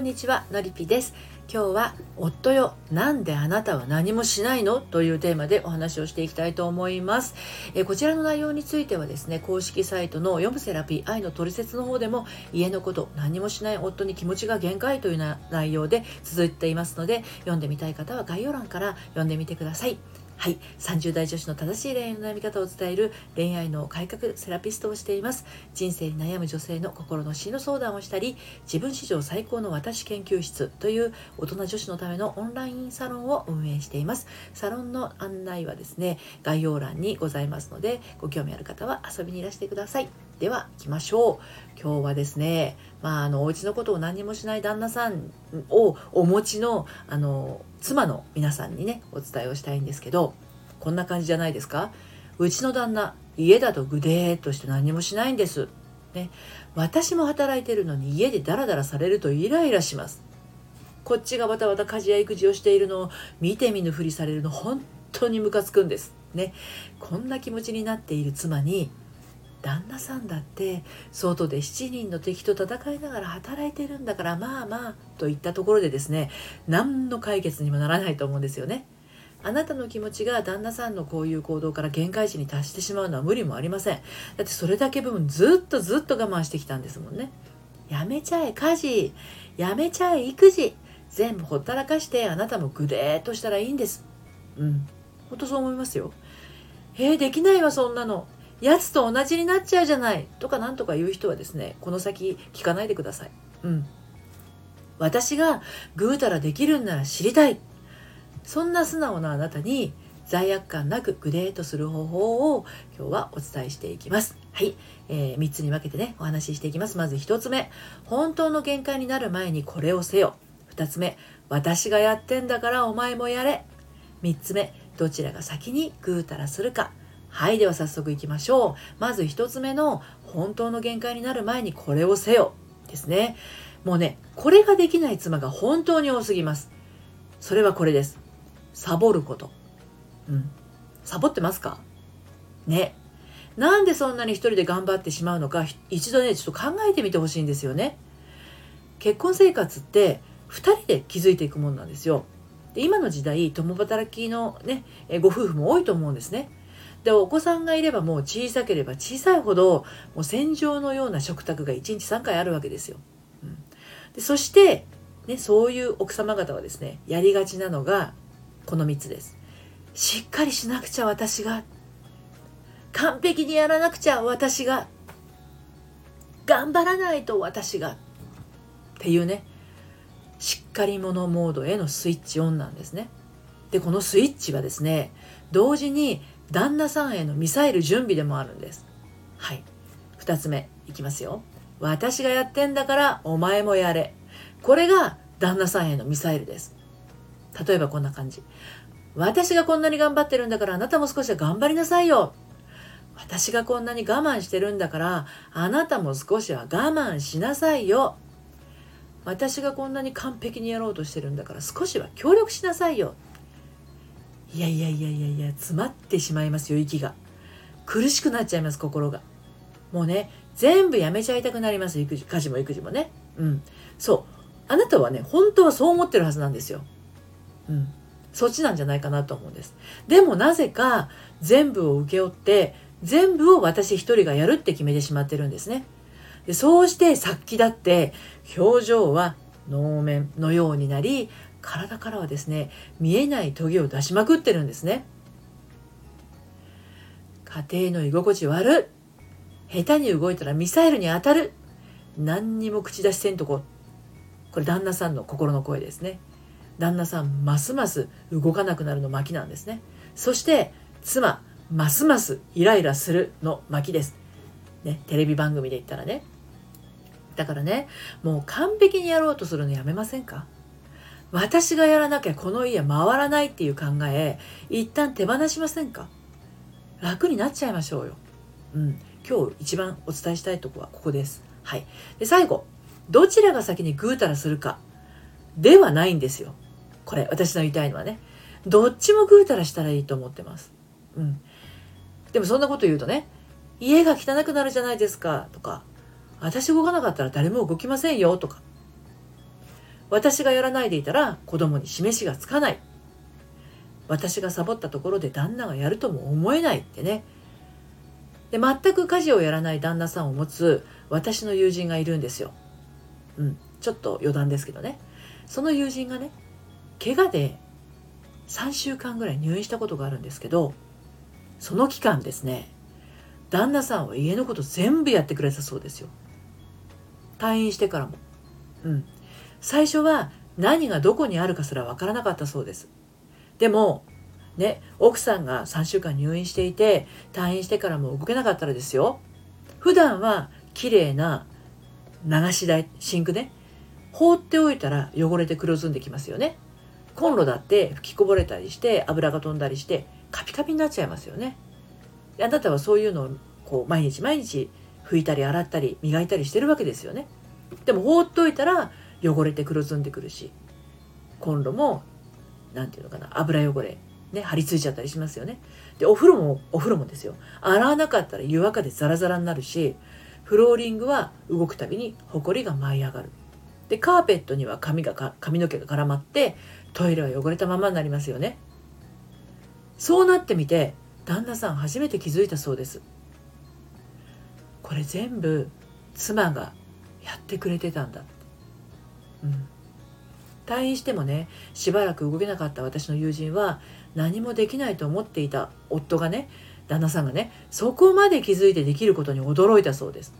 んにちはのりぴです。今日は夫よなんであなたは何もしないの？というテーマでお話をしていきたいと思います。えこちらの内容についてはですね公式サイトの読むセラピー愛のトリセツの方でも家のこと何もしない夫に気持ちが限界というな内容で続いていますので読んでみたい方は概要欄から読んでみてください。はい、30代女子の正しい恋愛の悩み方を伝える恋愛の改革セラピストをしています。人生に悩む女性の心の死の相談をしたり、自分史上最高の私研究室という大人女子のためのオンラインサロンを運営しています。サロンの案内はですね、概要欄にございますので、ご興味ある方は遊びにいらしてください。では行きましょう。今日はですねまああのお家のことを何もしない旦那さんをお持ちのあの妻の皆さんにねお伝えをしたいんですけどこんな感じじゃないですか？うちの旦那家だとぐでーっとして何もしないんです、ね、私も働いてるのに家でダラダラされるとイライラします。こっちがバタバタ家事や育児をしているのを見て見ぬふりされるの本当にムカつくんです。ね。こんな気持ちになっている妻に旦那さんだって外で7人の敵と戦いながら働いてるんだからまあまあといったところでですね何の解決にもならないと思うんですよね。あなたの気持ちが旦那さんのこういう行動から限界値に達してしまうのは無理もありません。だってそれだけ分ずっとずっと我慢してきたんですもんね。やめちゃえ家事、やめちゃえ育児、全部ほったらかしてあなたもぐでーっとしたらいいんです。うん。ほんとそう思いますよ。えー、できないわそんなの。やつと同じになっちゃうじゃないとかなんとか言う人はですねこの先聞かないでくださいうん私がぐうたらできるんなら知りたいそんな素直なあなたに罪悪感なくグレートする方法を今日はお伝えしていきます。はい、えー、3つに分けてねお話ししていきます。まず1つ目本当の限界になる前にこれをせよ。2つ目私がやってんだからお前もやれ。3つ目どちらが先にぐうたらするか。はい、では早速いきましょう。まず1つ目の本当の限界になる前にこれをせよですね。もうね、これができない妻が本当に多すぎます。それはこれです。サボること。うん。サボってますか？ね。なんでそんなに一人で頑張ってしまうのか、一度ね、ちょっと考えてみてほしいんですよね。結婚生活って2人で築いていくもんなんですよ。で今の時代、共働きのね、ご夫婦も多いと思うんですね。でお子さんがいればもう小さければ小さいほどもう戦場のような食卓が1日3回あるわけですよ。うん、でそして、ね、そういう奥様方はですねやりがちなのがこの3つです。しっかりしなくちゃ私が完璧にやらなくちゃ私が頑張らないと私がっていうねしっかり者モードへのスイッチオンなんですね。でこのスイッチはですね同時に旦那さんへのミサイル準備でもあるんです。はい。2つ目いきますよ。私がやってんだからお前もやれ。これが旦那さんへのミサイルです。例えばこんな感じ。私がこんなに頑張ってるんだからあなたも少しは頑張りなさいよ。私がこんなに我慢してるんだからあなたも少しは我慢しなさいよ。私がこんなに完璧にやろうとしてるんだから少しは協力しなさいよ。いやいやいやいやいや詰まってしまいますよ息が。苦しくなっちゃいます心が。もうね全部やめちゃいたくなります育児家事も育児もね。うん。そう。あなたはね本当はそう思ってるはずなんですよ。うん。そっちなんじゃないかなと思うんです。でもなぜか全部を請け負って全部を私一人がやるって決めてしまってるんですね。でそうして殺気だって表情は能面のようになり体からはですね見えないトゲを出しまくってるんですね。家庭の居心地悪い。下手に動いたらミサイルに当たる。何にも口出しせんとこ。これ旦那さんの心の声ですね。旦那さんますます動かなくなるの巻なんですね。そして妻ますますイライラするの巻きです。ねテレビ番組で言ったらね。だからねもう完璧にやろうとするのやめませんか？私がやらなきゃこの家回らないっていう考え一旦手放しませんか？楽になっちゃいましょうよ。うん。今日一番お伝えしたいとこはここです。はい。で、最後。どちらが先にぐうたらするかではないんですよ。これ、私の言いたいのはね。どっちもぐうたらしたらいいと思ってます。うん。でもそんなこと言うとね、家が汚くなるじゃないですかとか、私動かなかったら誰も動きませんよとか、私がやらないでいたら子供に示しがつかない。私がサボったところで旦那がやるとも思えないってね。で全く家事をやらない旦那さんを持つ私の友人がいるんですよ。うん、ちょっと余談ですけどね。その友人がね怪我で3週間ぐらい入院したことがあるんですけどその期間ですね旦那さんは家のこと全部やってくれたそうですよ。退院してからも。うん。最初は何がどこにあるかすらわからなかったそうです。でもね奥さんが3週間入院していて退院してからも動けなかったらですよ。普段は綺麗な流し台シンクね放っておいたら汚れて黒ずんできますよね。コンロだって吹きこぼれたりして油が飛んだりしてカピカピになっちゃいますよね。あなたはそういうのをこう毎日毎日拭いたり洗ったり磨いたりしてるわけですよね。でも放っておいたら汚れて黒ずんでくるしコンロも何て言うのかな油汚れね張り付いちゃったりしますよね。でお風呂もお風呂もですよ。洗わなかったら湯沸かでザラザラになるしフローリングは動くたびにホコリが舞い上がる。でカーペットには髪が髪の毛が絡まってトイレは汚れたままになりますよね。そうなってみて旦那さん初めて気づいたそうです。これ全部妻がやってくれてたんだ。うん退院してもねしばらく動けなかった私の友人は何もできないと思っていた夫がね旦那さんがねそこまで気づいてできることに驚いたそうです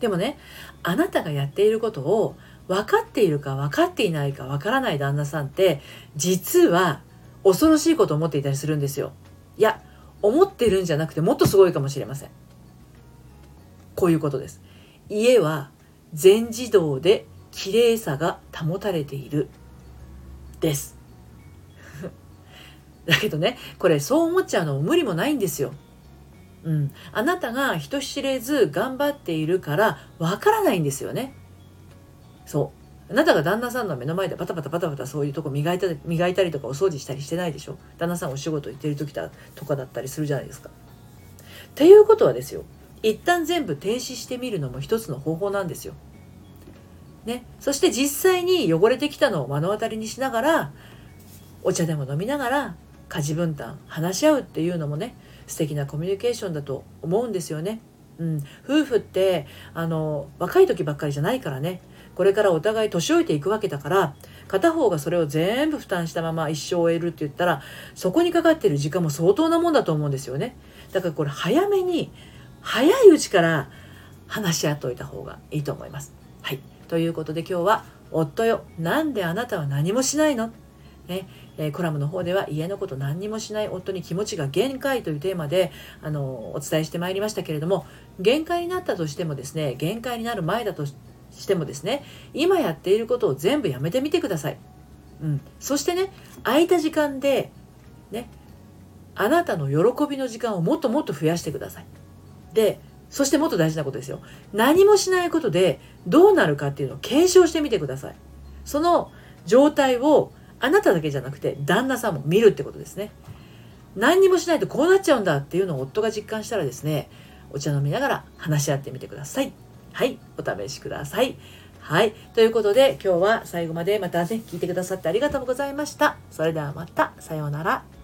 でもねあなたがやっていることを分かっているか分かっていないか分からない旦那さんって実は恐ろしいことを思っていたりするんですよ。いや思ってるんじゃなくてもっとすごいかもしれません。こういうことです。家は全自動で綺麗さが保たれているです。だけどねこれそう思っちゃうの無理もないんですよ。うん、あなたが人知れず頑張っているからわからないんですよね。そうあなたが旦那さんの目の前でバタバタバタバタそういうとこ磨いた磨いたりとかお掃除したりしてないでしょ旦那さんお仕事行ってる時だとかだったりするじゃないですか。っていうことはですよ一旦全部停止してみるのも一つの方法なんですよ。ね、そして実際に汚れてきたのを目の当たりにしながらお茶でも飲みながら家事分担話し合うっていうのもね素敵なコミュニケーションだと思うんですよね。うん、夫婦ってあの若い時ばっかりじゃないからねこれからお互い年老いていくわけだから片方がそれを全部負担したまま一生を終えるって言ったらそこにかかってる時間も相当なもんだと思うんですよねだからこれ早めに早いうちから話し合っておいた方がいいと思います。はい。ということで今日は「夫よ。なんであなたは何もしないの?」ね。え、コラムの方では家のこと何にもしない夫に気持ちが限界というテーマであのお伝えしてまいりましたけれども限界になったとしてもですね限界になる前だとしてもですね今やっていることを全部やめてみてください、うん、そしてね空いた時間でねあなたの喜びの時間をもっともっと増やしてください。でそしてもっと大事なことですよ。何もしないことでどうなるかっていうのを検証してみてください。その状態をあなただけじゃなくて旦那さんも見るってことですね。何にもしないとこうなっちゃうんだっていうのを夫が実感したらですねお茶飲みながら話し合ってみてください。はいお試しください。はいということで今日は最後までまたね聞いてくださってありがとうございました。それではまたさようなら。